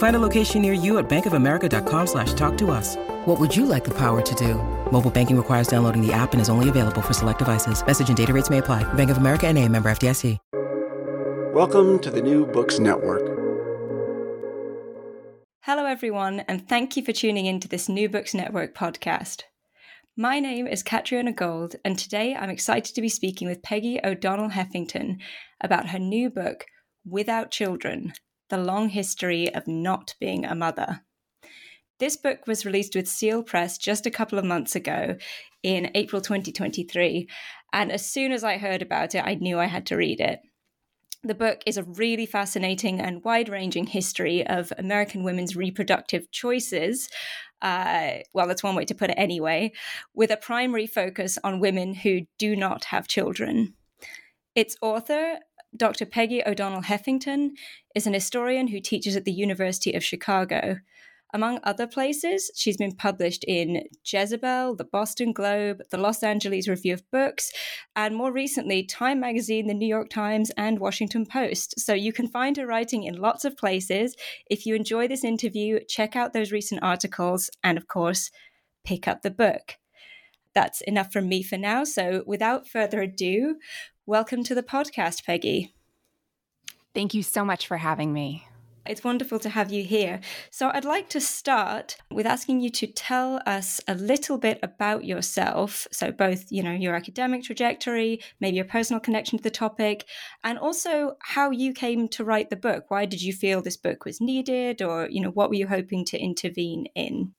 Find a location near you at bankofamerica.com slash talk to us. What would you like the power to do? Mobile banking requires downloading the app and is only available for select devices. Message and data rates may apply. Bank of America and a member FDIC. Welcome to the New Books Network. Hello, everyone, and thank you for tuning in to this New Books Network podcast. My name is Catriona Gold, and today I'm excited to be speaking with Peggy O'Donnell Heffington about her new book, Without Children The Long History of Not Being a Mother. This book was released with Seal Press just a couple of months ago in April 2023. And as soon as I heard about it, I knew I had to read it. The book is a really fascinating and wide ranging history of American women's reproductive choices. Uh, well, that's one way to put it anyway, with a primary focus on women who do not have children. Its author, Dr. Peggy O'Donnell Heffington, is an historian who teaches at the University of Chicago. Among other places, she's been published in Jezebel, the Boston Globe, the Los Angeles Review of Books, and more recently, Time Magazine, the New York Times, and Washington Post. So you can find her writing in lots of places. If you enjoy this interview, check out those recent articles, and of course, pick up the book. That's enough from me for now. So without further ado, welcome to the podcast, Peggy. Thank you so much for having me. It's wonderful to have you here. So, I'd like to start with asking you to tell us a little bit about yourself. So, both, you know, your academic trajectory, maybe your personal connection to the topic, and also how you came to write the book. Why did you feel this book was needed, or, you know, what were you hoping to intervene in?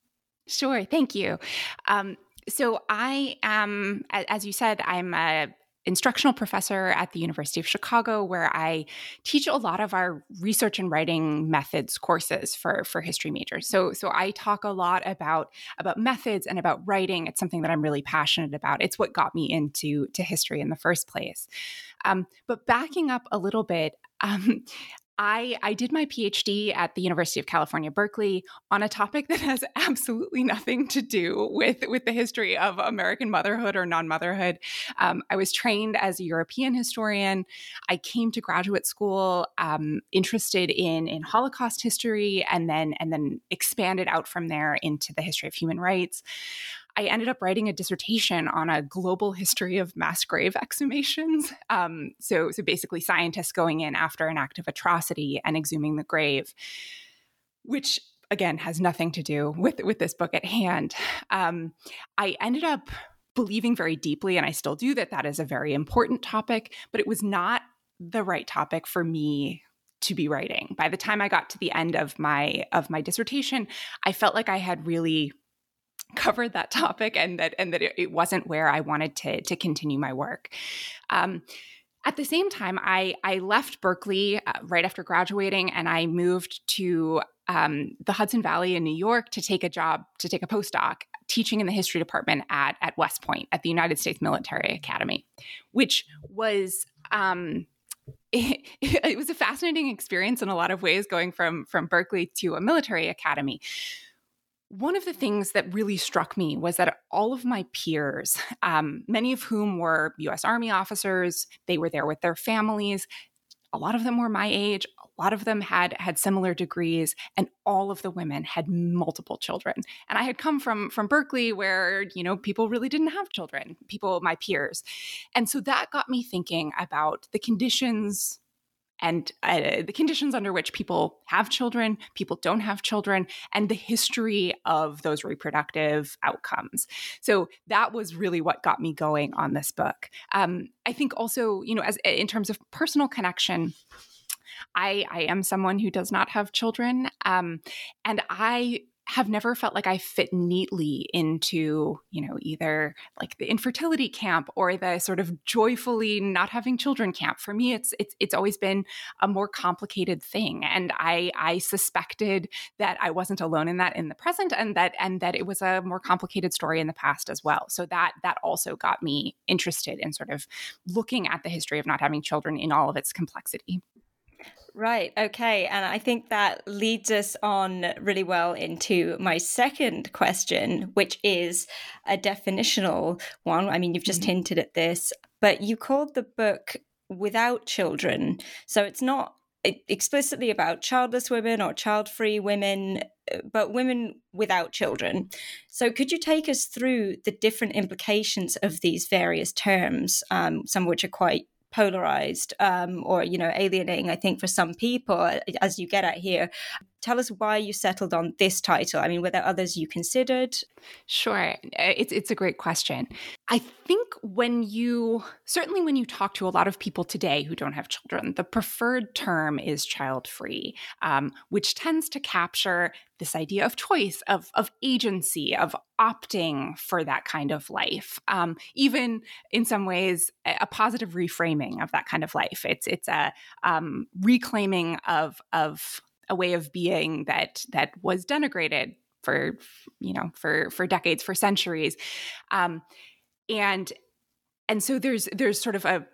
Sure, thank you. Um, so I am, as you said, I'm a instructional professor at the University of Chicago, where I teach a lot of our research and writing methods courses for, for history majors. So, so I talk a lot about, about methods and about writing. It's something that I'm really passionate about. It's what got me into to history in the first place. Um, but backing up a little bit, um, I, I did my PhD at the University of California, Berkeley, on a topic that has absolutely nothing to do with, with the history of American motherhood or non motherhood. Um, I was trained as a European historian. I came to graduate school um, interested in, in Holocaust history and then, and then expanded out from there into the history of human rights. I ended up writing a dissertation on a global history of mass grave exhumations. Um, so, so basically, scientists going in after an act of atrocity and exhuming the grave, which again has nothing to do with with this book at hand. Um, I ended up believing very deeply, and I still do, that that is a very important topic, but it was not the right topic for me to be writing. By the time I got to the end of my of my dissertation, I felt like I had really covered that topic and that and that it, wasn't where I wanted to to continue my work. Um, at the same time, I I left Berkeley uh, right after graduating, and I moved to um, the Hudson Valley in New York to take a job to take a postdoc teaching in the history department at at West Point at the United States Military Academy, which was. Um, it, it was a fascinating experience in a lot of ways going from from Berkeley to a military academy one of the things that really struck me was that all of my peers, um, many of whom were US Army officers, they were there with their families. A lot of them were my age. A lot of them had had similar degrees, and all of the women had multiple children. And I had come from from Berkeley, where you know people really didn't have children, people my peers, and so that got me thinking about the conditions and uh, the conditions under which people have children, people don't have children, and the history of those reproductive outcomes. So that was really what got me going on this book. Um, I think also, you know, as in terms of personal connection. I, I am someone who does not have children. Um, and I have never felt like I fit neatly into, you know, either like the infertility camp or the sort of joyfully not having children camp. For me, it's it's it's always been a more complicated thing, and I I suspected that I wasn't alone in that in the present, and that and that it was a more complicated story in the past as well. So that that also got me interested in sort of looking at the history of not having children in all of its complexity. Right. Okay. And I think that leads us on really well into my second question, which is a definitional one. I mean, you've just mm-hmm. hinted at this, but you called the book Without Children. So it's not explicitly about childless women or child free women, but women without children. So, could you take us through the different implications of these various terms, um, some of which are quite polarized um, or you know alienating i think for some people as you get at here tell us why you settled on this title. I mean were there others you considered? Sure. It's, it's a great question. I think when you certainly when you talk to a lot of people today who don't have children the preferred term is child free um, which tends to capture this idea of choice of, of agency of opting for that kind of life. Um, even in some ways a positive reframing of that kind of life. It's it's a um, reclaiming of of a way of being that that was denigrated for you know for for decades for centuries. Um, and and so there's there's sort of a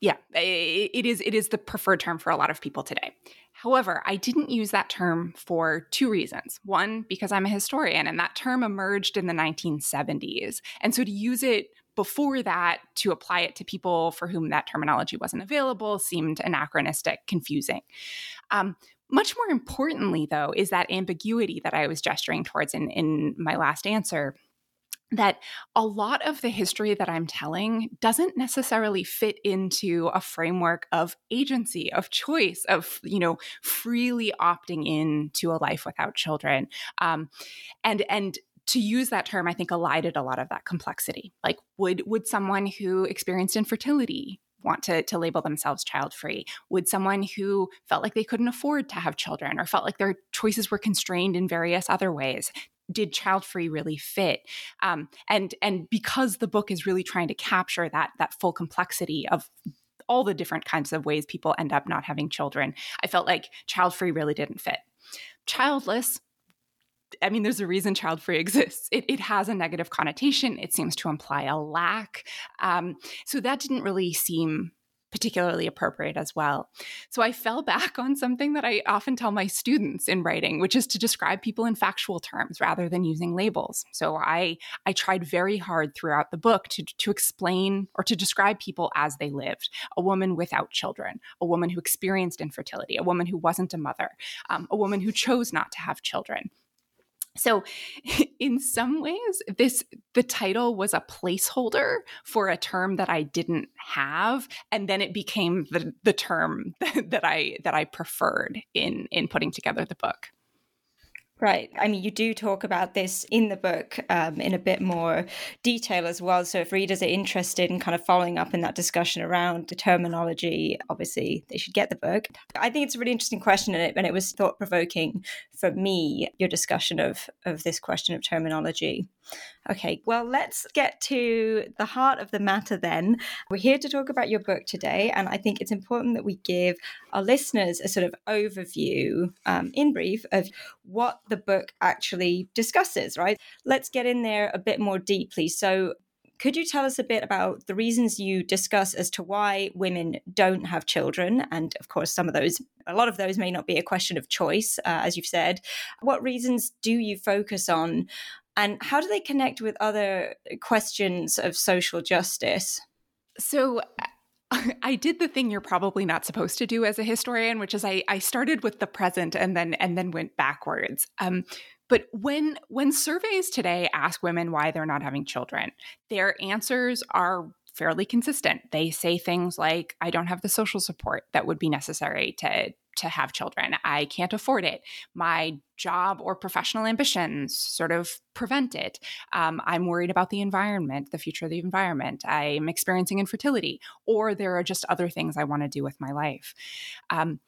yeah it is it is the preferred term for a lot of people today. However i didn't use that term for two reasons. One because i'm a historian and that term emerged in the 1970s and so to use it before that to apply it to people for whom that terminology wasn't available seemed anachronistic confusing. Um, much more importantly, though, is that ambiguity that I was gesturing towards in, in my last answer that a lot of the history that I'm telling doesn't necessarily fit into a framework of agency, of choice, of you know freely opting in to a life without children, um, and and to use that term, I think elided a lot of that complexity. Like, would would someone who experienced infertility want to, to label themselves child free? Would someone who felt like they couldn't afford to have children or felt like their choices were constrained in various other ways did child free really fit um, and and because the book is really trying to capture that that full complexity of all the different kinds of ways people end up not having children i felt like child free really didn't fit childless I mean, there's a reason child free exists. It, it, has a negative connotation. It seems to imply a lack. Um, so that didn't really seem particularly appropriate as well. So I fell back on something that I often tell my students in writing, which is to describe people in factual terms rather than using labels. So I I tried very hard throughout the book to to explain or to describe people as they lived. A woman without children, a woman who experienced infertility, a woman who wasn't a mother, um, a woman who chose not to have children. So, in some ways, this the title was a placeholder for a term that I didn't have, and then it became the the term that I that I preferred in in putting together the book. Right. I mean, you do talk about this in the book um, in a bit more detail as well. So, if readers are interested in kind of following up in that discussion around the terminology, obviously they should get the book. I think it's a really interesting question, and it, and it was thought provoking for me, your discussion of, of this question of terminology. Okay, well, let's get to the heart of the matter then. We're here to talk about your book today, and I think it's important that we give our listeners a sort of overview, um, in brief, of what the book actually discusses, right? Let's get in there a bit more deeply. So, could you tell us a bit about the reasons you discuss as to why women don't have children? And of course, some of those, a lot of those may not be a question of choice, uh, as you've said. What reasons do you focus on? And how do they connect with other questions of social justice? So, I did the thing you're probably not supposed to do as a historian, which is I, I started with the present and then and then went backwards. Um, but when when surveys today ask women why they're not having children, their answers are fairly consistent. They say things like, I don't have the social support that would be necessary to to have children. I can't afford it. My job or professional ambitions sort of prevent it. Um, I'm worried about the environment, the future of the environment. I'm experiencing infertility, or there are just other things I want to do with my life. Um,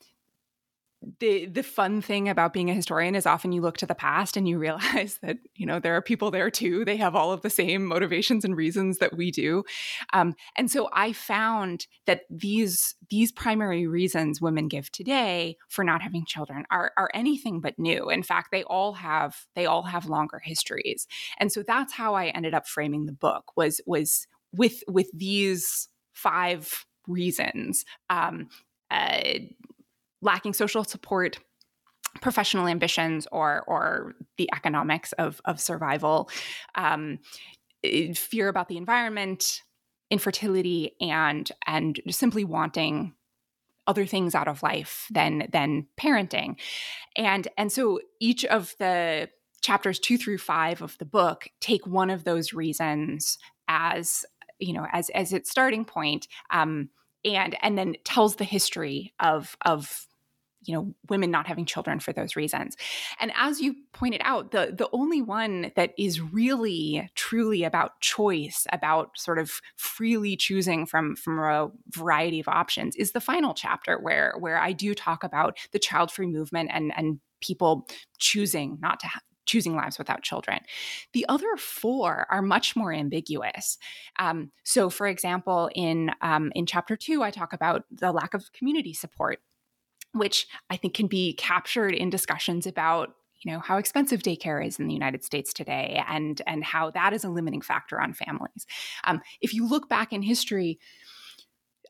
the the fun thing about being a historian is often you look to the past and you realize that you know there are people there too. They have all of the same motivations and reasons that we do. Um, and so i found that these these primary reasons women give today for not having children are are anything but new. In fact they all have they all have longer histories. And so that's how i ended up framing the book was was with with these five reasons. Um, uh, lacking social support professional ambitions or or the economics of of survival. Um, fear about the environment infertility and and simply wanting other things out of life than than parenting. And and so each of the chapters 2 through 5 of the book take one of those reasons as you know as as its starting point um, and and then tells the history of of you know women not having children for those reasons and as you pointed out the the only one that is really truly about choice about sort of freely choosing from from a variety of options is the final chapter where where I do talk about the child free movement and and people choosing not to choosing lives without children. The other four are much more ambiguous. Um, so, for example, in um, in chapter two, I talk about the lack of community support which I think can be captured in discussions about you know how expensive daycare is in the United States today, and and how that is a limiting factor on families. Um, if you look back in history,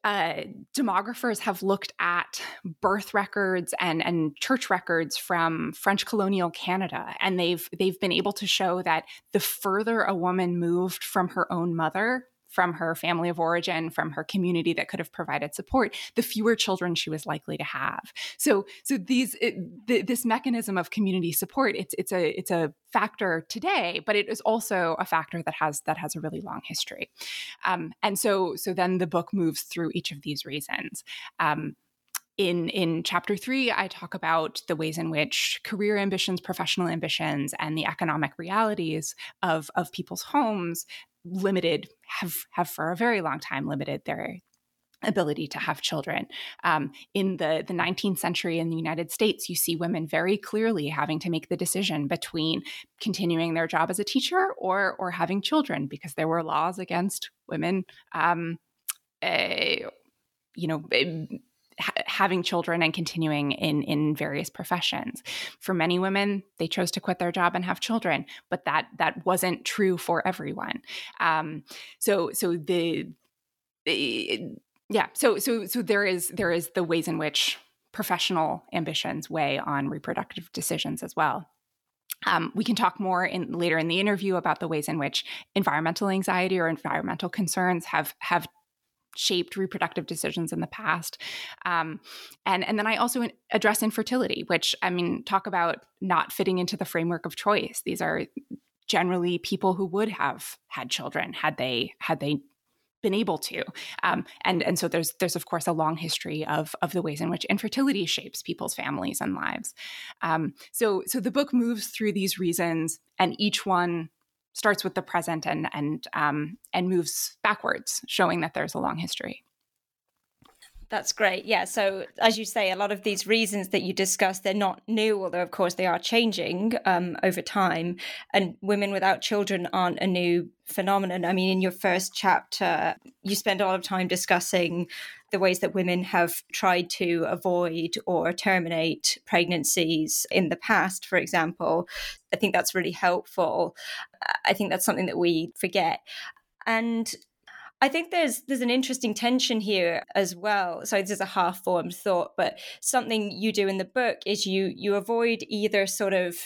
uh, demographers have looked at birth records and and church records from French colonial Canada, and they've they've been able to show that the further a woman moved from her own mother, from her family of origin, from her community that could have provided support, the fewer children she was likely to have. So, so these it, th- this mechanism of community support it's it's a it's a factor today, but it is also a factor that has that has a really long history. Um, and so so then the book moves through each of these reasons. Um, in in chapter three i talk about the ways in which career ambitions professional ambitions and the economic realities of of people's homes limited have have for a very long time limited their ability to have children. Um, in the, the 19th century in the United States, you see women very clearly having to make the decision between continuing their job as a teacher or, or having children because there were laws against women, um, you know, having children and continuing in in various professions. For many women, they chose to quit their job and have children, but that that wasn't true for everyone. Um, so so the, the yeah so so so there is there is the ways in which professional ambitions weigh on reproductive decisions as well. Um, we can talk more in later in the interview about the ways in which environmental anxiety or environmental concerns have have shaped reproductive decisions in the past. Um, and, and then I also address infertility, which I mean, talk about not fitting into the framework of choice. These are generally people who would have had children had they had they been able to um, and and so there's there's of course a long history of of the ways in which infertility shapes people's families and lives um, so so the book moves through these reasons and each one starts with the present and and um, and moves backwards, showing that there's a long history. That's great. Yeah. So, as you say, a lot of these reasons that you discuss, they're not new, although, of course, they are changing um, over time. And women without children aren't a new phenomenon. I mean, in your first chapter, you spend a lot of time discussing the ways that women have tried to avoid or terminate pregnancies in the past, for example. I think that's really helpful. I think that's something that we forget. And I think there's there's an interesting tension here as well. So this is a half formed thought, but something you do in the book is you you avoid either sort of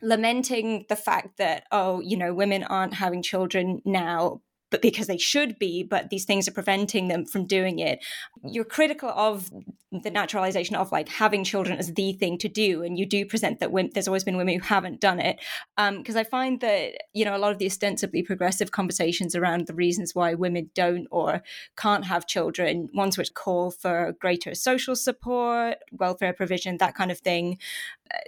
lamenting the fact that oh you know women aren't having children now but because they should be, but these things are preventing them from doing it. You're critical of the naturalization of like having children as the thing to do, and you do present that there's always been women who haven't done it. Because um, I find that you know a lot of the ostensibly progressive conversations around the reasons why women don't or can't have children, ones which call for greater social support, welfare provision, that kind of thing,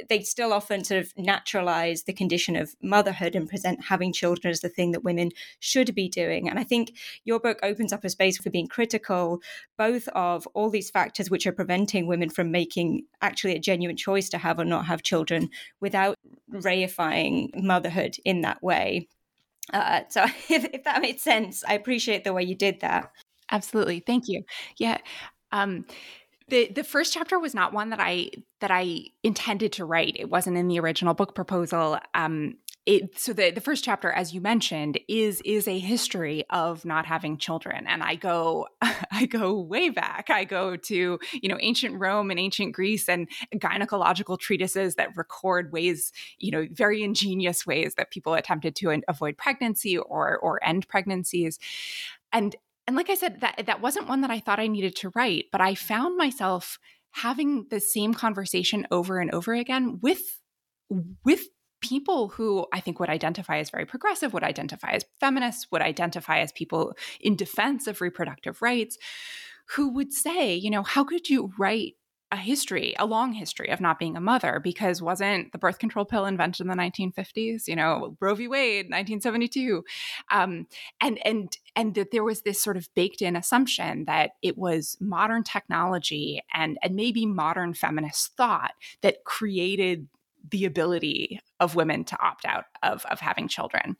they still often sort of naturalize the condition of motherhood and present having children as the thing that women should be doing. And I think your book opens up a space for being critical, both of all these factors which are preventing women from making actually a genuine choice to have or not have children without reifying motherhood in that way. Uh, so if, if that made sense, I appreciate the way you did that. Absolutely. Thank you. Yeah. Um, the the first chapter was not one that I that I intended to write. It wasn't in the original book proposal. Um, it, so the, the first chapter, as you mentioned, is is a history of not having children, and I go I go way back. I go to you know ancient Rome and ancient Greece and gynecological treatises that record ways you know very ingenious ways that people attempted to avoid pregnancy or or end pregnancies, and and like I said, that that wasn't one that I thought I needed to write, but I found myself having the same conversation over and over again with with people who I think would identify as very progressive, would identify as feminists, would identify as people in defense of reproductive rights, who would say, you know, how could you write a history, a long history of not being a mother because wasn't the birth control pill invented in the 1950s? You know, Roe v. Wade, 1972, um, and and and that there was this sort of baked in assumption that it was modern technology and and maybe modern feminist thought that created the ability of women to opt out of of having children.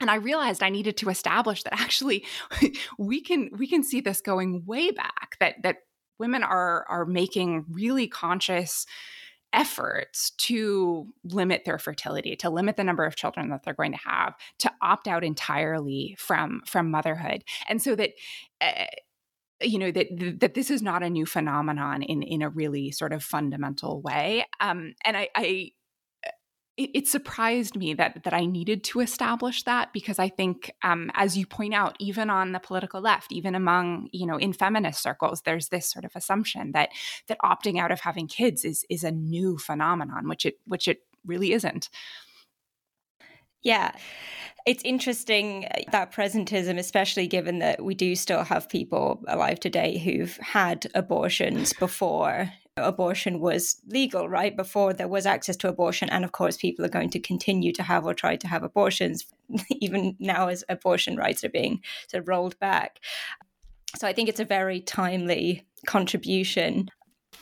And i realized i needed to establish that actually we can we can see this going way back that that women are are making really conscious efforts to limit their fertility to limit the number of children that they're going to have to opt out entirely from from motherhood. And so that uh, you know that that this is not a new phenomenon in in a really sort of fundamental way um and i i it, it, surprised me that that I needed to establish that because I think, um, as you point out, even on the political left, even among you know in feminist circles, there's this sort of assumption that that opting out of having kids is is a new phenomenon, which it which it really isn't. Yeah. It's interesting uh, that presentism, especially given that we do still have people alive today who've had abortions before abortion was legal, right? Before there was access to abortion. And of course, people are going to continue to have or try to have abortions, even now as abortion rights are being sort of rolled back. So I think it's a very timely contribution.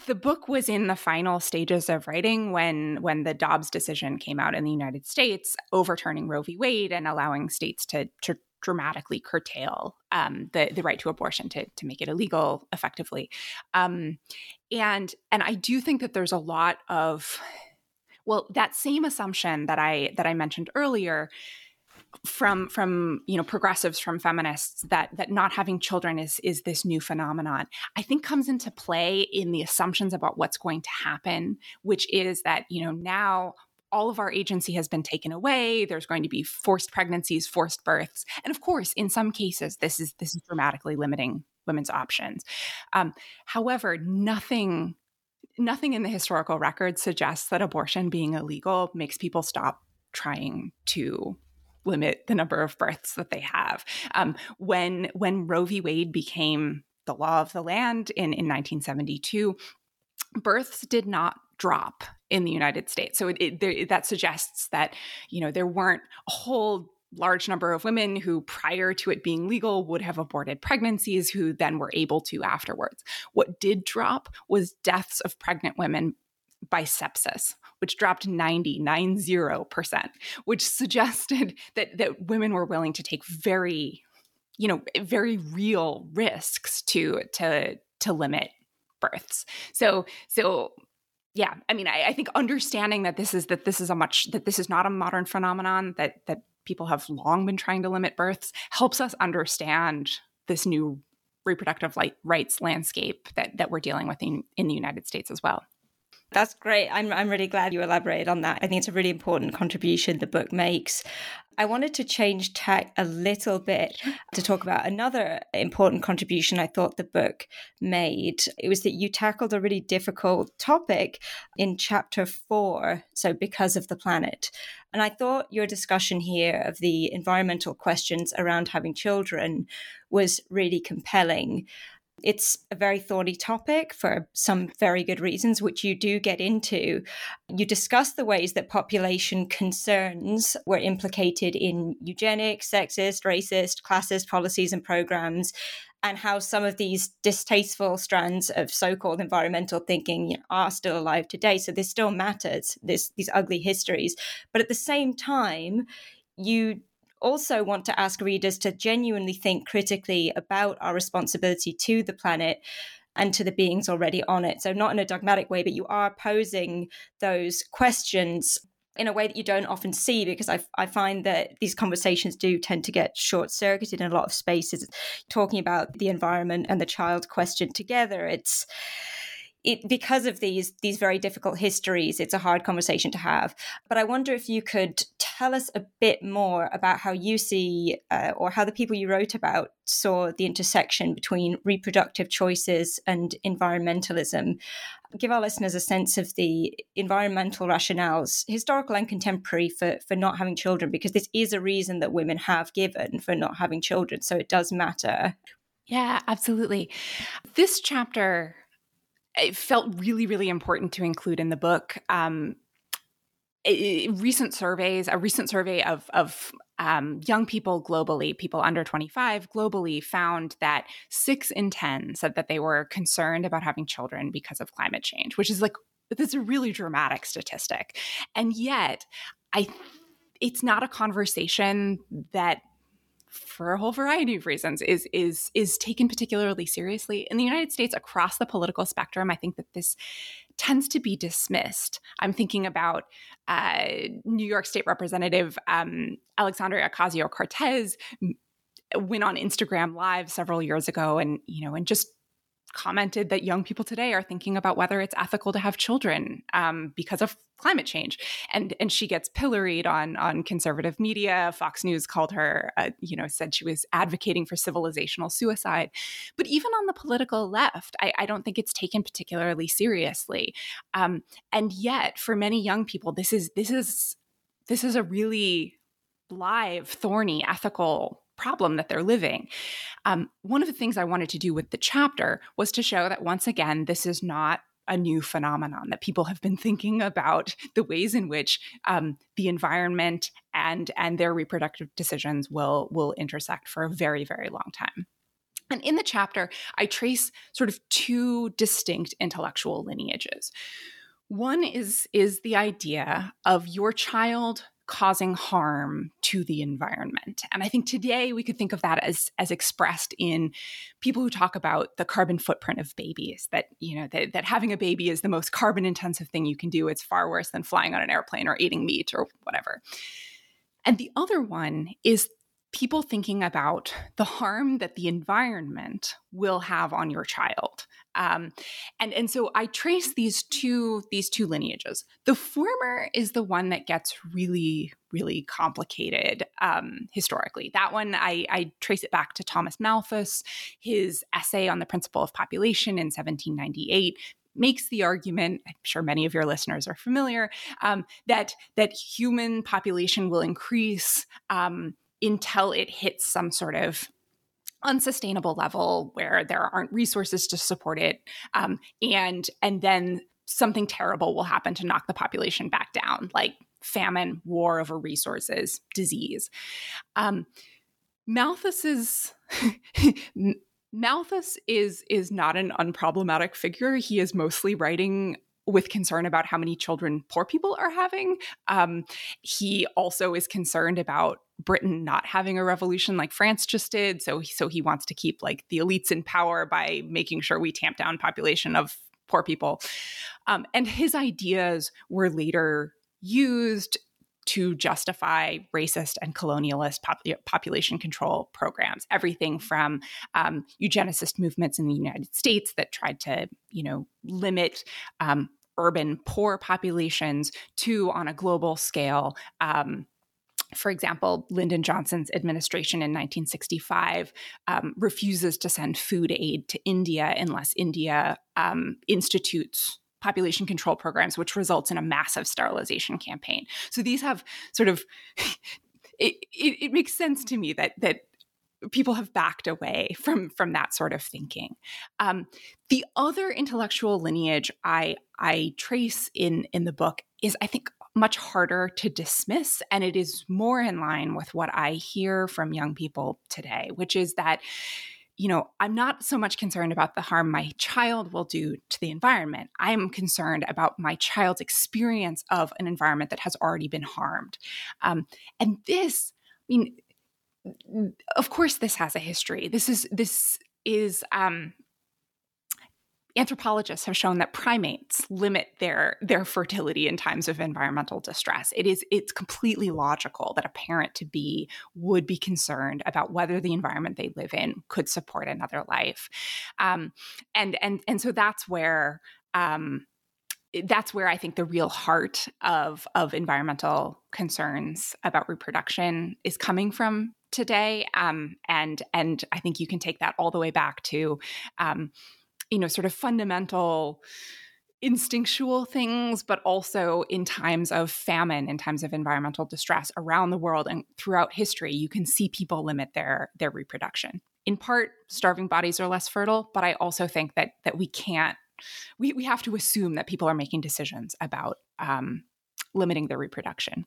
The book was in the final stages of writing when when the Dobbs decision came out in the United States, overturning Roe v. Wade and allowing states to, to dramatically curtail um, the the right to abortion to to make it illegal effectively, um, and and I do think that there's a lot of well that same assumption that I that I mentioned earlier from from you know progressives from feminists that that not having children is is this new phenomenon. I think comes into play in the assumptions about what's going to happen which is that you know now all of our agency has been taken away. There's going to be forced pregnancies forced births. And of course in some cases this is this is dramatically limiting women's options. Um, however nothing nothing in the historical record suggests that abortion being illegal makes people stop trying to limit the number of births that they have um, when when roe v wade became the law of the land in, in 1972 births did not drop in the United States. So it, it, there, that suggests that you know there weren't a whole large number of women who prior to it being legal would have aborted pregnancies who then were able to afterwards. What did drop was deaths of pregnant women by sepsis, which dropped 90, 90%, which suggested that that women were willing to take very you know very real risks to to to limit births. So so yeah, I mean, I, I think understanding that this is that this is a much that this is not a modern phenomenon that that people have long been trying to limit births helps us understand this new reproductive rights landscape that that we're dealing with in, in the United States as well. That's great. I'm, I'm really glad you elaborated on that. I think it's a really important contribution the book makes. I wanted to change tack a little bit to talk about another important contribution I thought the book made. It was that you tackled a really difficult topic in chapter four, so because of the planet. And I thought your discussion here of the environmental questions around having children was really compelling. It's a very thorny topic for some very good reasons, which you do get into. You discuss the ways that population concerns were implicated in eugenics, sexist, racist, classist policies and programs, and how some of these distasteful strands of so-called environmental thinking are still alive today. So this still matters, this, these ugly histories. But at the same time, you also want to ask readers to genuinely think critically about our responsibility to the planet and to the beings already on it. So, not in a dogmatic way, but you are posing those questions in a way that you don't often see because I, I find that these conversations do tend to get short circuited in a lot of spaces. Talking about the environment and the child question together, it's it because of these these very difficult histories it's a hard conversation to have. But i wonder if you could tell us a bit more about how you see uh, or how the people you wrote about saw the intersection between reproductive choices and environmentalism. Give our listeners a sense of the environmental rationales historical and contemporary for for not having children because this is a reason that women have given for not having children so it does matter. Yeah absolutely. This chapter it felt really, really important to include in the book. Um, recent surveys, a recent survey of, of um, young people globally, people under 25 globally, found that six in 10 said that they were concerned about having children because of climate change, which is like, that's a really dramatic statistic. And yet, I it's not a conversation that for a whole variety of reasons is is is taken particularly seriously in the United States across the political spectrum. I think that this tends to be dismissed. I'm thinking about uh, New York State Representative um, Alexandria Ocasio Cortez went on Instagram Live several years ago, and you know, and just commented that young people today are thinking about whether it's ethical to have children um, because of climate change, and and she gets pilloried on on conservative media. Fox News called her, uh, you know, said she was advocating for civilizational suicide. But even on the political left, I, I don't think it's taken particularly seriously. Um, and yet, for many young people, this is this is this is a really live, thorny ethical problem that they're living. Um, one of the things I wanted to do with the chapter was to show that once again, this is not a new phenomenon that people have been thinking about the ways in which um, the environment and and their reproductive decisions will will intersect for a very very long time and in the chapter i trace sort of two distinct intellectual lineages one is is the idea of your child causing harm to the environment. And I think today we could think of that as as expressed in people who talk about the carbon footprint of babies that you know that, that having a baby is the most carbon intensive thing you can do. It's far worse than flying on an airplane or eating meat or whatever. And the other one is people thinking about the harm that the environment will have on your child. Um, and and so I trace these two these two lineages. The former is the one that gets really really complicated um, historically. That one I, I trace it back to Thomas Malthus, his essay on the principle of population in 1798 makes the argument i'm sure many of your listeners are familiar um, that that human population will increase um, until it hits some sort of unsustainable level where there aren't resources to support it um, and and then something terrible will happen to knock the population back down like famine war over resources disease. Um, malthus is malthus is is not an unproblematic figure. He is mostly writing with concern about how many children poor people are having. Um, he also is concerned about Britain not having a revolution like France just did. So, so he wants to keep like the elites in power by making sure we tamp down population of poor people. Um, and his ideas were later used to justify racist and colonialist pop- population control programs. Everything from um, eugenicist movements in the United States that tried to, you know, limit um, urban poor populations to on a global scale um, for example, Lyndon Johnson's administration in 1965 um, refuses to send food aid to India unless India um, institutes population control programs, which results in a massive sterilization campaign. So these have sort of it, it, it makes sense to me that that people have backed away from from that sort of thinking. Um, the other intellectual lineage I I trace in in the book is I think much harder to dismiss. And it is more in line with what I hear from young people today, which is that, you know, I'm not so much concerned about the harm my child will do to the environment. I'm concerned about my child's experience of an environment that has already been harmed. Um, and this, I mean, of course, this has a history. This is, this is, um, anthropologists have shown that primates limit their their fertility in times of environmental distress it is it's completely logical that a parent to be would be concerned about whether the environment they live in could support another life um, and and and so that's where um, that's where I think the real heart of of environmental concerns about reproduction is coming from today. Um, and and I think you can take that all the way back to um, you know, sort of fundamental instinctual things, but also in times of famine, in times of environmental distress around the world and throughout history, you can see people limit their their reproduction. In part, starving bodies are less fertile, but I also think that that we can't we, we have to assume that people are making decisions about um, limiting their reproduction.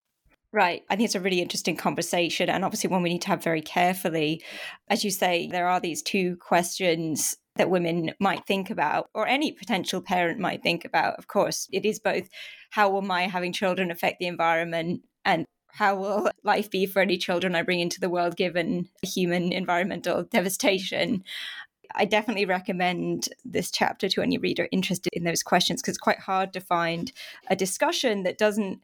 Right. I think it's a really interesting conversation and obviously one we need to have very carefully. As you say, there are these two questions that women might think about, or any potential parent might think about. Of course, it is both how will my having children affect the environment and how will life be for any children I bring into the world given human environmental devastation? I definitely recommend this chapter to any reader interested in those questions because it's quite hard to find a discussion that doesn't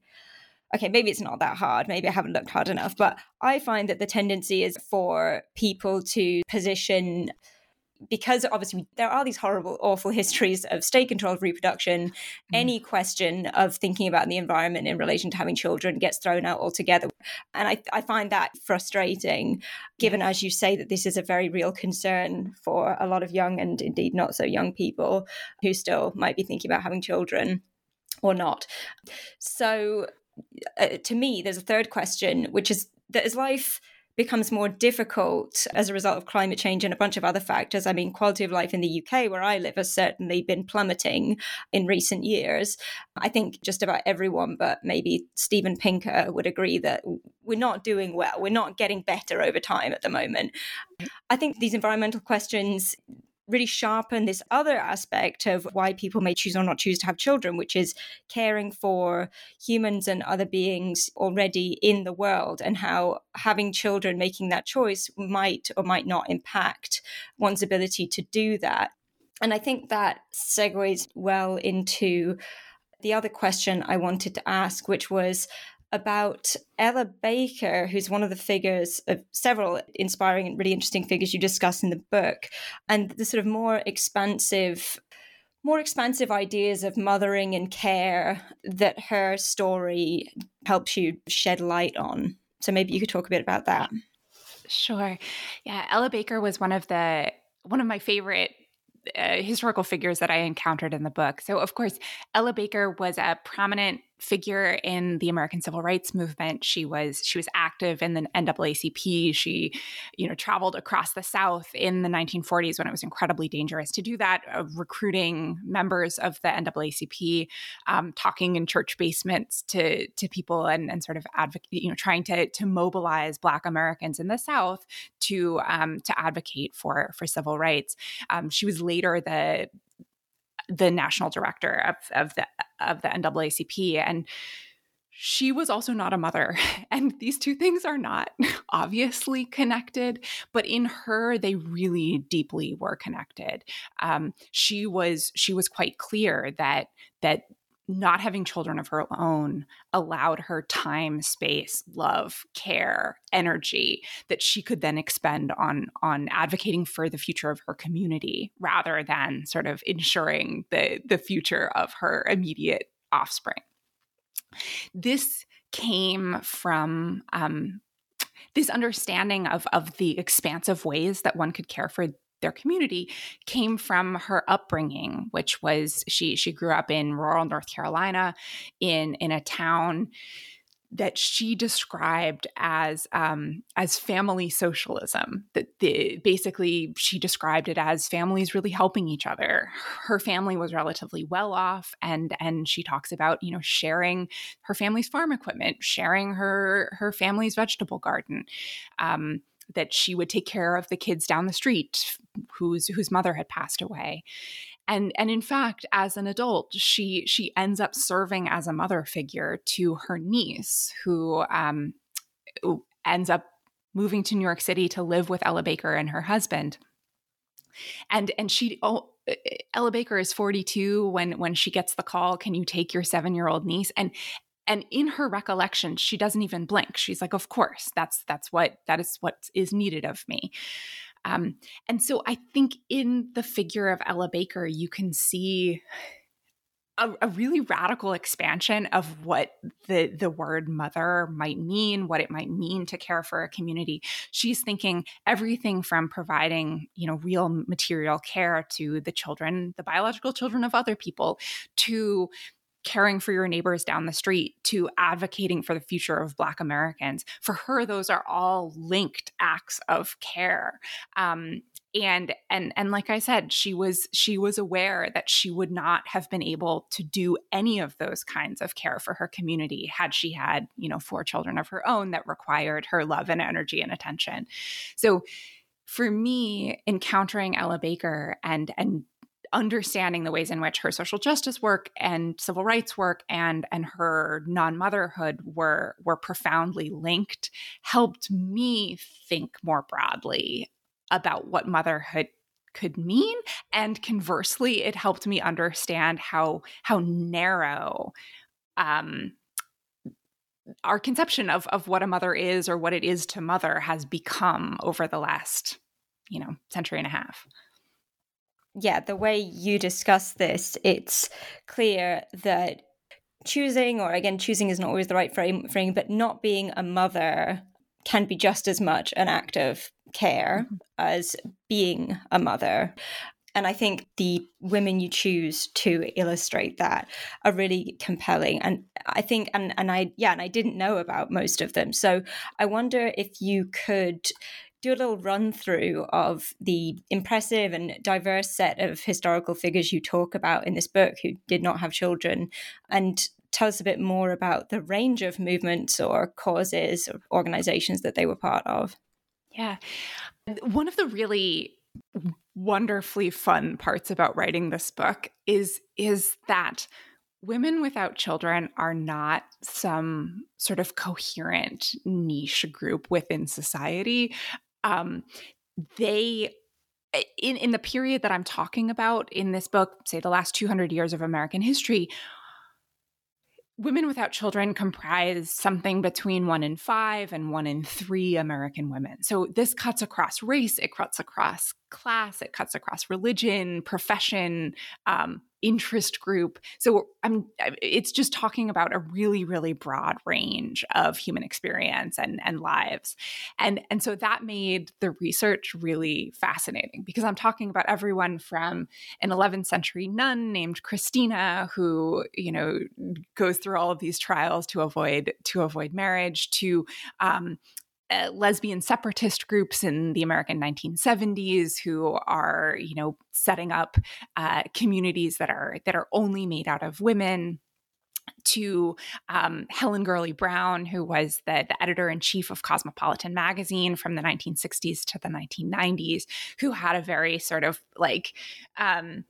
okay, maybe it's not that hard. Maybe I haven't looked hard enough. But I find that the tendency is for people to position because obviously there are these horrible, awful histories of state controlled reproduction, mm. any question of thinking about the environment in relation to having children gets thrown out altogether. And I, I find that frustrating, given, as you say, that this is a very real concern for a lot of young and indeed not so young people who still might be thinking about having children or not. So, uh, to me, there's a third question, which is that as life becomes more difficult as a result of climate change and a bunch of other factors. I mean, quality of life in the UK, where I live, has certainly been plummeting in recent years. I think just about everyone, but maybe Steven Pinker, would agree that we're not doing well. We're not getting better over time at the moment. I think these environmental questions really sharpen this other aspect of why people may choose or not choose to have children, which is caring for humans and other beings already in the world, and how having children, making that choice, might or might not impact one's ability to do that. And I think that segues well into the other question I wanted to ask, which was about Ella Baker, who's one of the figures of several inspiring and really interesting figures you discuss in the book, and the sort of more expansive more expansive ideas of mothering and care that her story helps you shed light on. So maybe you could talk a bit about that. Sure. Yeah, Ella Baker was one of the one of my favorite uh, historical figures that I encountered in the book. So, of course, Ella Baker was a prominent figure in the American Civil Rights Movement. She was she was active in the NAACP. She, you know, traveled across the South in the 1940s when it was incredibly dangerous to do that, uh, recruiting members of the NAACP, um, talking in church basements to to people and, and sort of advocate, you know, trying to to mobilize Black Americans in the South to um, to advocate for for civil rights. Um, she was later the the national director of, of the of the NAACP, and she was also not a mother. And these two things are not obviously connected, but in her, they really deeply were connected. Um, she was she was quite clear that that not having children of her own allowed her time space love care energy that she could then expend on on advocating for the future of her community rather than sort of ensuring the the future of her immediate offspring. This came from um, this understanding of of the expansive ways that one could care for their community came from her upbringing which was she she grew up in rural north carolina in in a town that she described as um, as family socialism. That the, basically she described it as families really helping each other. Her family was relatively well off, and and she talks about you know sharing her family's farm equipment, sharing her her family's vegetable garden. Um, that she would take care of the kids down the street whose whose mother had passed away. And and in fact as an adult she she ends up serving as a mother figure to her niece who um ends up moving to New York City to live with Ella Baker and her husband. And and she oh Ella Baker is 42 when when she gets the call can you take your 7-year-old niece? And and in her recollection she doesn't even blink she's like of course that's that's what that is what is needed of me um, and so I think in the figure of Ella Baker, you can see a, a, really radical expansion of what the the word mother might mean, what it might mean to care for a community. She's thinking everything from providing, you know, real material care to the children, the biological children of other people, to caring for your neighbors down the street to advocating for the future of Black Americans. For her, those are all linked acts of care. Um, and and and like i said she was she was aware that she would not have been able to do any of those kinds of care for her community had she had you know four children of her own that required her love and energy and attention so for me encountering ella baker and and understanding the ways in which her social justice work and civil rights work and and her non-motherhood were were profoundly linked helped me think more broadly about what motherhood could mean. And conversely it helped me understand how how narrow um our conception of of what a mother is or what it is to mother has become over the last you know century and a half yeah, the way you discuss this, it's clear that choosing, or again, choosing is not always the right frame, frame but not being a mother can be just as much an act of care mm-hmm. as being a mother. And I think the women you choose to illustrate that are really compelling. And I think, and, and I, yeah, and I didn't know about most of them. So I wonder if you could do a little run through of the impressive and diverse set of historical figures you talk about in this book who did not have children and tell us a bit more about the range of movements or causes or organizations that they were part of. Yeah. One of the really wonderfully fun parts about writing this book is is that women without children are not some sort of coherent niche group within society um, they eh, in in the period that I'm talking about in this book, say the last 200 years of American history, women without children comprise something between one in five and one in three American women. So this cuts across race, it cuts across class, it cuts across religion, profession, um, interest group. So I'm it's just talking about a really really broad range of human experience and and lives. And and so that made the research really fascinating because I'm talking about everyone from an 11th century nun named Christina who, you know, goes through all of these trials to avoid to avoid marriage to um, uh, lesbian separatist groups in the American 1970s who are, you know, setting up uh, communities that are that are only made out of women to um, Helen Gurley Brown, who was the, the editor in chief of Cosmopolitan magazine from the 1960s to the 1990s, who had a very sort of like um,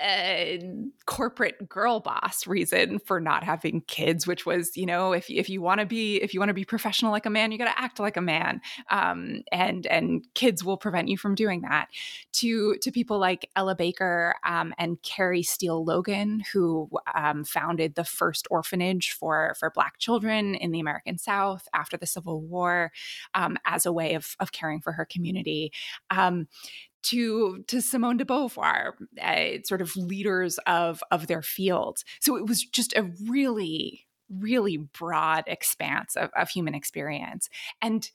a corporate girl boss reason for not having kids, which was, you know, if if you want to be if you want to be professional like a man, you got to act like a man, um, and and kids will prevent you from doing that. To to people like Ella Baker um, and Carrie Steele Logan, who um, founded the first orphanage for for Black children in the American South after the Civil War, um, as a way of of caring for her community. To to Simone de Beauvoir, uh, sort of leaders of of their field. So it was just a really really broad expanse of, of human experience, and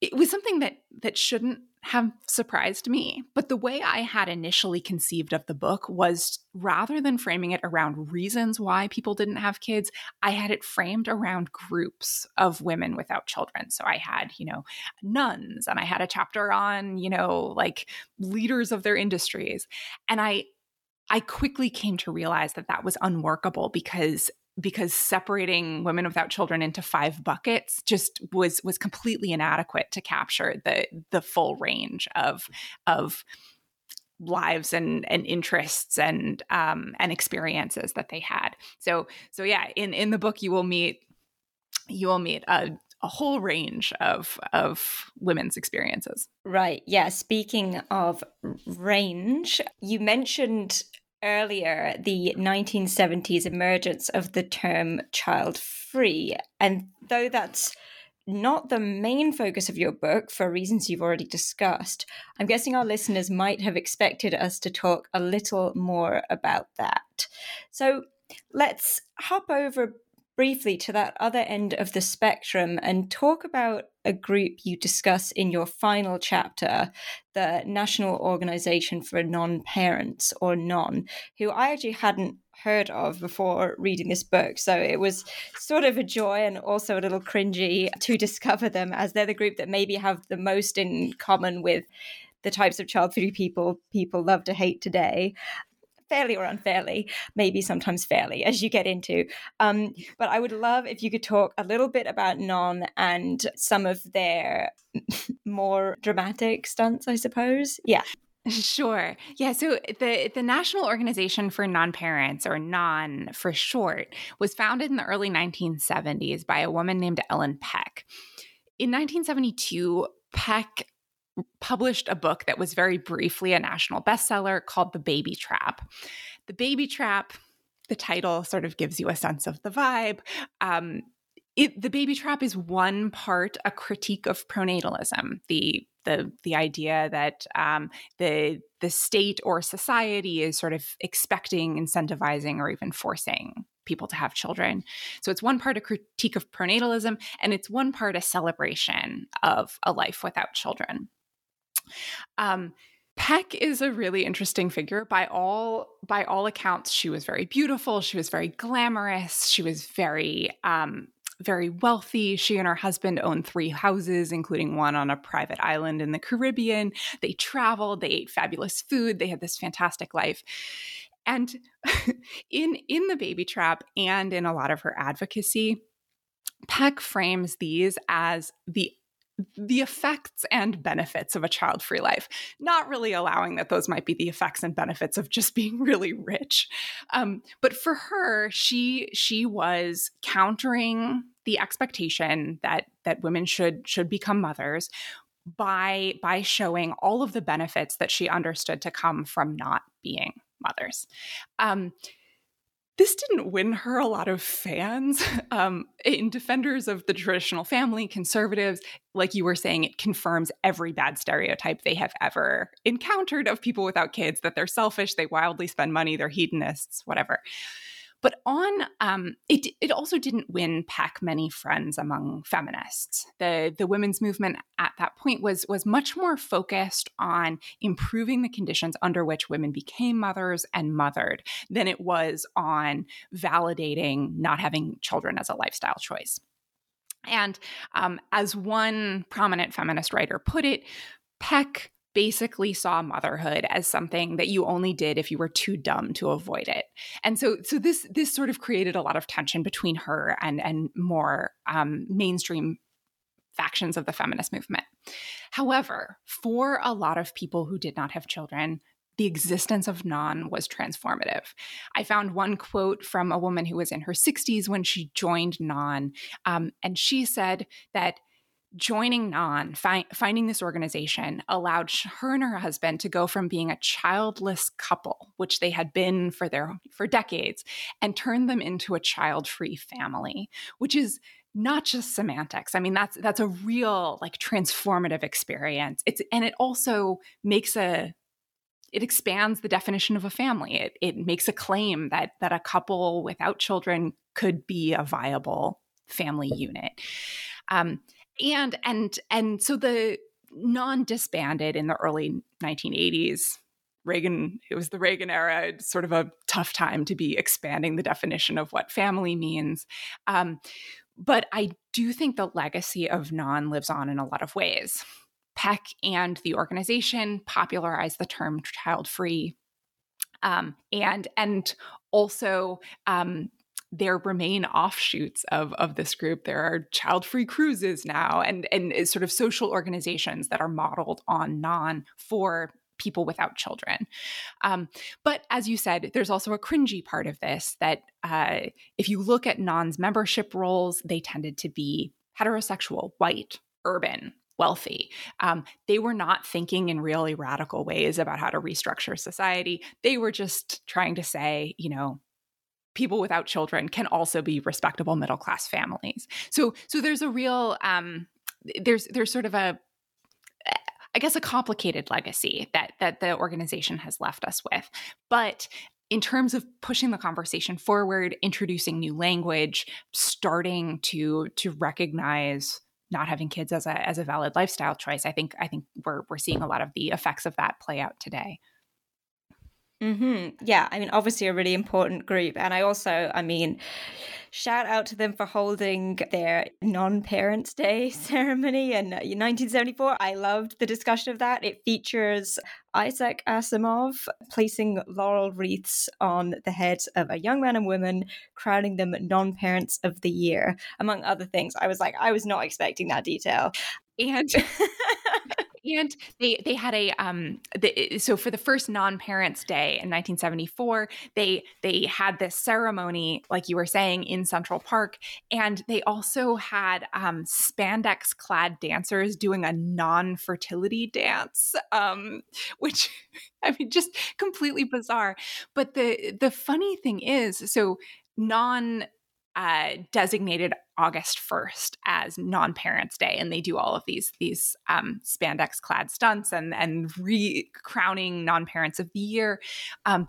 it was something that that shouldn't have surprised me. But the way I had initially conceived of the book was rather than framing it around reasons why people didn't have kids, I had it framed around groups of women without children. So I had, you know, nuns and I had a chapter on, you know, like leaders of their industries. And I I quickly came to realize that that was unworkable because because separating women without children into five buckets just was was completely inadequate to capture the the full range of of lives and and interests and um and experiences that they had so so yeah in in the book you will meet you will meet a a whole range of of women's experiences. Right. Yeah. Speaking of range, you mentioned earlier the 1970s emergence of the term child free. And though that's not the main focus of your book for reasons you've already discussed, I'm guessing our listeners might have expected us to talk a little more about that. So let's hop over briefly to that other end of the spectrum and talk about a group you discuss in your final chapter, the National Organization for Non Parents, or NON, who I actually hadn't heard of before reading this book. So it was sort of a joy and also a little cringy to discover them as they're the group that maybe have the most in common with the types of child free people people love to hate today fairly or unfairly, maybe sometimes fairly, as you get into. Um, but I would love if you could talk a little bit about Non and some of their more dramatic stunts, I suppose. Yeah. Sure. Yeah. So the the National Organization for Non-Parents, or NON for short, was founded in the early 1970s by a woman named Ellen Peck. In 1972, Peck published a book that was very briefly a national bestseller called The Baby Trap. The Baby Trap, the title sort of gives you a sense of the vibe. Um, it, the baby trap is one part a critique of pronatalism, the the the idea that um, the the state or society is sort of expecting, incentivizing, or even forcing people to have children. So it's one part a critique of pronatalism, and it's one part a celebration of a life without children. Um, Peck is a really interesting figure. By all by all accounts, she was very beautiful. She was very glamorous. She was very um, very wealthy. She and her husband owned three houses, including one on a private island in the Caribbean. They traveled. They ate fabulous food. They had this fantastic life. And in in the baby trap and in a lot of her advocacy, Peck frames these as the the effects and benefits of a child free life, not really allowing that those might be the effects and benefits of just being really rich. Um, but for her, she she was countering the expectation that that women should should become mothers by by showing all of the benefits that she understood to come from not being mothers. Um, this didn't win her a lot of fans. Um, in defenders of the traditional family, conservatives, like you were saying, it confirms every bad stereotype they have ever encountered of people without kids that they're selfish, they wildly spend money, they're hedonists, whatever. But on um, it, it also didn't win Peck many friends among feminists. The the women's movement at that point was was much more focused on improving the conditions under which women became mothers and mothered than it was on validating not having children as a lifestyle choice. And um, as one prominent feminist writer put it, Peck basically saw motherhood as something that you only did if you were too dumb to avoid it. And so so this this sort of created a lot of tension between her and and more um, mainstream factions of the feminist movement. However, for a lot of people who did not have children, the existence of non was transformative. I found one quote from a woman who was in her 60s when she joined non, um, and she said that joining non fi- finding this organization allowed her and her husband to go from being a childless couple which they had been for their for decades and turn them into a child-free family which is not just semantics. I mean that's that's a real like transformative experience. It's and it also makes a it expands the definition of a family. It, it makes a claim that that a couple without children could be a viable family unit. Um, and and and so the non-disbanded in the early 1980s Reagan, it was the Reagan era, sort of a tough time to be expanding the definition of what family means. Um, but I do think the legacy of non lives on in a lot of ways. Peck and the organization popularized the term child free. Um, and and also um, there remain offshoots of, of this group. There are child free cruises now and, and sort of social organizations that are modeled on non for people without children. Um, but as you said, there's also a cringy part of this that uh, if you look at non's membership rolls, they tended to be heterosexual, white, urban, wealthy. Um, they were not thinking in really radical ways about how to restructure society. They were just trying to say, you know, people without children can also be respectable middle class families. So so there's a real um, there's there's sort of a I guess a complicated legacy that that the organization has left us with. But in terms of pushing the conversation forward, introducing new language, starting to to recognize not having kids as a as a valid lifestyle choice, I think I think we're we're seeing a lot of the effects of that play out today. Mm-hmm. Yeah, I mean, obviously a really important group. And I also, I mean, shout out to them for holding their non parents' day ceremony in 1974. I loved the discussion of that. It features Isaac Asimov placing laurel wreaths on the heads of a young man and woman, crowning them non parents of the year, among other things. I was like, I was not expecting that detail. And and they they had a um the, so for the first non-parents day in 1974 they they had this ceremony like you were saying in central park and they also had um spandex clad dancers doing a non-fertility dance um which i mean just completely bizarre. But the the funny thing is so non uh, designated August 1st as non-parents day and they do all of these these um, spandex clad stunts and and re crowning non-parents of the year. Um,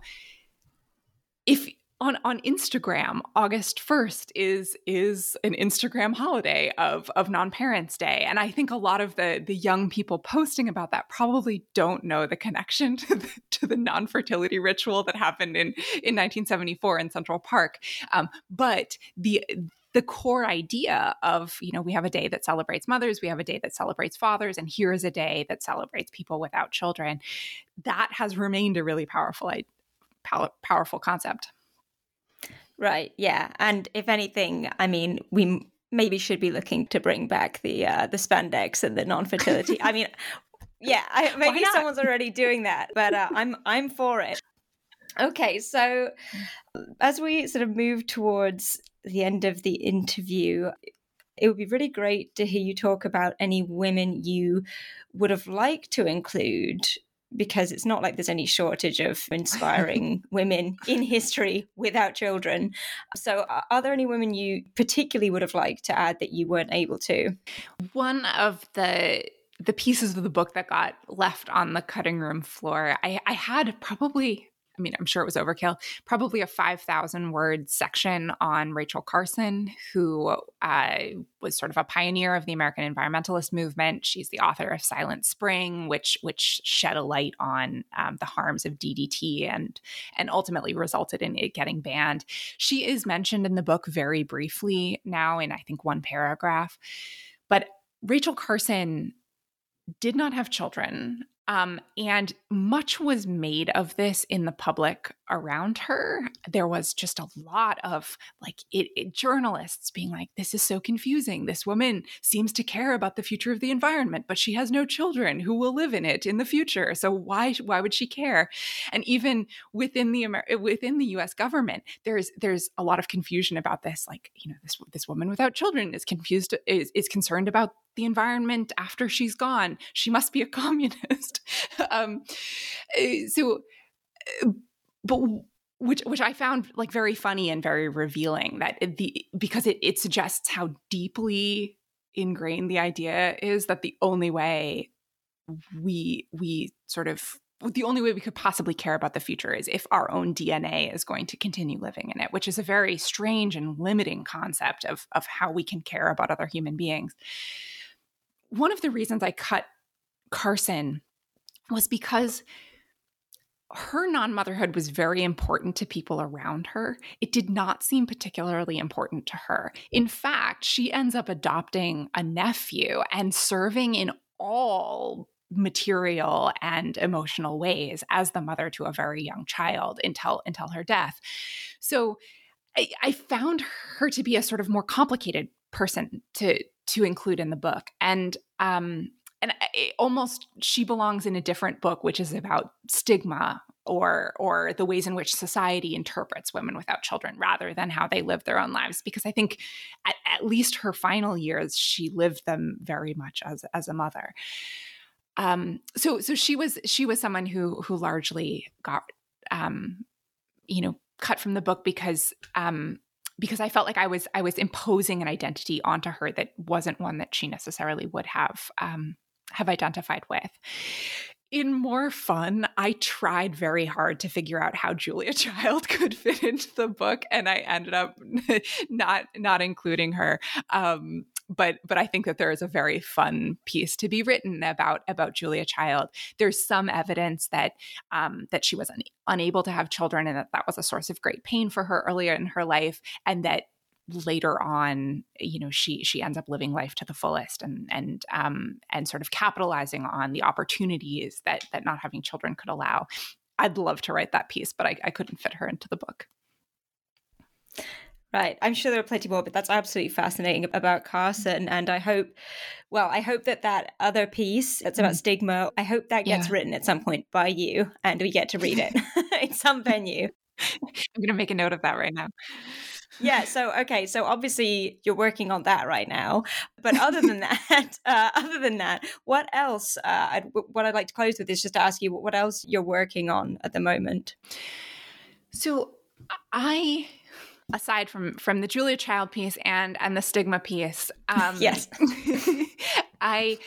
if on on Instagram, August 1st is is an Instagram holiday of of non-parents day. And I think a lot of the the young people posting about that probably don't know the connection to the, to the non-fertility ritual that happened in in 1974 in Central Park. Um, but the the core idea of you know we have a day that celebrates mothers we have a day that celebrates fathers and here is a day that celebrates people without children that has remained a really powerful powerful concept Right. Yeah. And if anything, I mean, we maybe should be looking to bring back the uh, the spandex and the non-fertility. I mean, yeah, I, maybe someone's already doing that, but uh, I'm I'm for it. Okay, so as we sort of move towards the end of the interview, it would be really great to hear you talk about any women you would have liked to include because it's not like there's any shortage of inspiring women in history without children. So, are there any women you particularly would have liked to add that you weren't able to? One of the the pieces of the book that got left on the cutting room floor, I, I had probably I mean, I'm sure it was overkill, probably a 5,000 word section on Rachel Carson, who uh, was sort of a pioneer of the American environmentalist movement. She's the author of Silent Spring, which which shed a light on um, the harms of DDT and and ultimately resulted in it getting banned. She is mentioned in the book very briefly now in I think one paragraph, but Rachel Carson did not have children Um, and much was made of this in the public around her. There was just a lot of like it, it, journalists being like, "This is so confusing. This woman seems to care about the future of the environment, but she has no children who will live in it in the future. So why why would she care?" And even within the Amer- within the U.S. government, there's there's a lot of confusion about this. Like, you know, this this woman without children is confused is is concerned about the environment after she's gone. She must be a communist. um, eh, so, eh, but which which I found like very funny and very revealing that the because it it suggests how deeply ingrained the idea is that the only way we we sort of the only way we could possibly care about the future is if our own DNA is going to continue living in it, which is a very strange and limiting concept of, of how we can care about other human beings one of the reasons I cut Carson was because her non motherhood was very important to people around her. It did not seem particularly important to her. In fact, she ends up adopting a nephew and serving in all material and emotional ways as the mother to a very young child until until her death. So I, I found her to be a sort of more complicated person to to include in the book. And um, and almost she belongs in a different book, which is about stigma or or the ways in which society interprets women without children rather than how they live their own lives. Because I think at, at least her final years, she lived them very much as as a mother. Um, so so she was she was someone who who largely got um, you know cut from the book because um, because I felt like I was I was imposing an identity onto her that wasn't one that she necessarily would have um, have identified with. In more fun, I tried very hard to figure out how Julia Child could fit into the book, and I ended up not not including her. Um, but but I think that there is a very fun piece to be written about about Julia Child. There's some evidence that um, that she was un- unable to have children and that that was a source of great pain for her earlier in her life, and that later on you know she she ends up living life to the fullest and and um and sort of capitalizing on the opportunities that that not having children could allow i'd love to write that piece but i, I couldn't fit her into the book Right. I'm sure there are plenty more, but that's absolutely fascinating about Carson. And I hope, well, I hope that that other piece that's about mm. stigma, I hope that gets yeah. written at some point by you and we get to read it in some venue. I'm going to make a note of that right now. Yeah. So, okay. So obviously you're working on that right now. But other than that, uh, other than that, what else? Uh, I'd, what I'd like to close with is just to ask you what else you're working on at the moment. So I aside from from the Julia Child piece and and the stigma piece, um, yes, I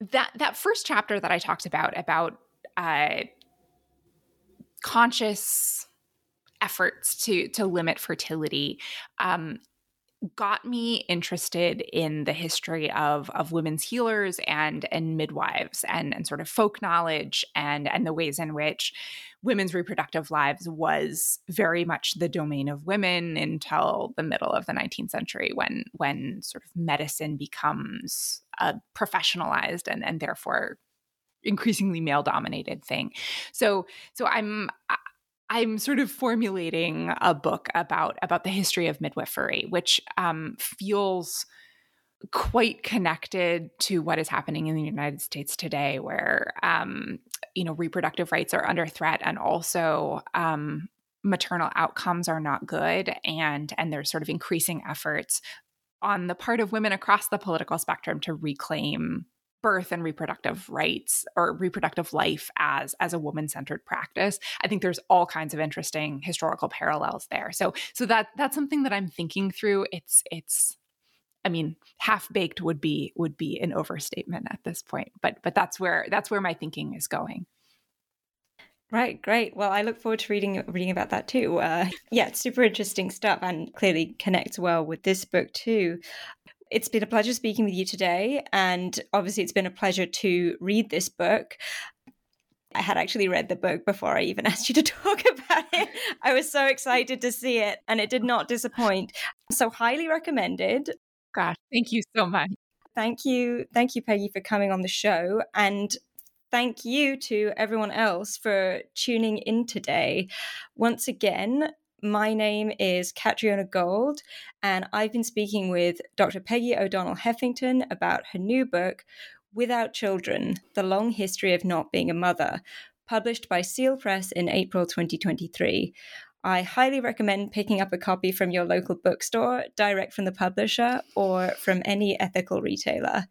that that first chapter that I talked about about uh, conscious efforts to to limit fertility um, got me interested in the history of of women's healers and and midwives and and sort of folk knowledge and and the ways in which women's reproductive lives was very much the domain of women until the middle of the 19th century when when sort of medicine becomes a professionalized and and therefore increasingly male dominated thing. So so i'm I'm sort of formulating a book about about the history of midwifery, which um, feels quite connected to what is happening in the United States today, where um, you know reproductive rights are under threat, and also um, maternal outcomes are not good, and and there's sort of increasing efforts on the part of women across the political spectrum to reclaim birth and reproductive rights or reproductive life as as a woman centered practice i think there's all kinds of interesting historical parallels there so so that that's something that i'm thinking through it's it's i mean half baked would be would be an overstatement at this point but but that's where that's where my thinking is going Right, great. Well, I look forward to reading reading about that too. Uh, yeah, super interesting stuff, and clearly connects well with this book too. It's been a pleasure speaking with you today. And obviously, it's been a pleasure to read this book. I had actually read the book before I even asked you to talk about it. I was so excited to see it, and it did not disappoint. So, highly recommended. Gosh, thank you so much. thank you, thank you, Peggy, for coming on the show, and thank you to everyone else for tuning in today. Once again, my name is Catriona Gold, and I've been speaking with Dr. Peggy O'Donnell Heffington about her new book, Without Children The Long History of Not Being a Mother, published by Seal Press in April 2023. I highly recommend picking up a copy from your local bookstore, direct from the publisher, or from any ethical retailer.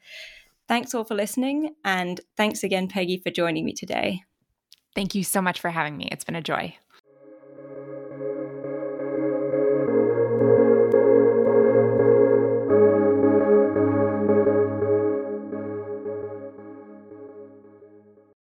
Thanks all for listening, and thanks again, Peggy, for joining me today. Thank you so much for having me. It's been a joy.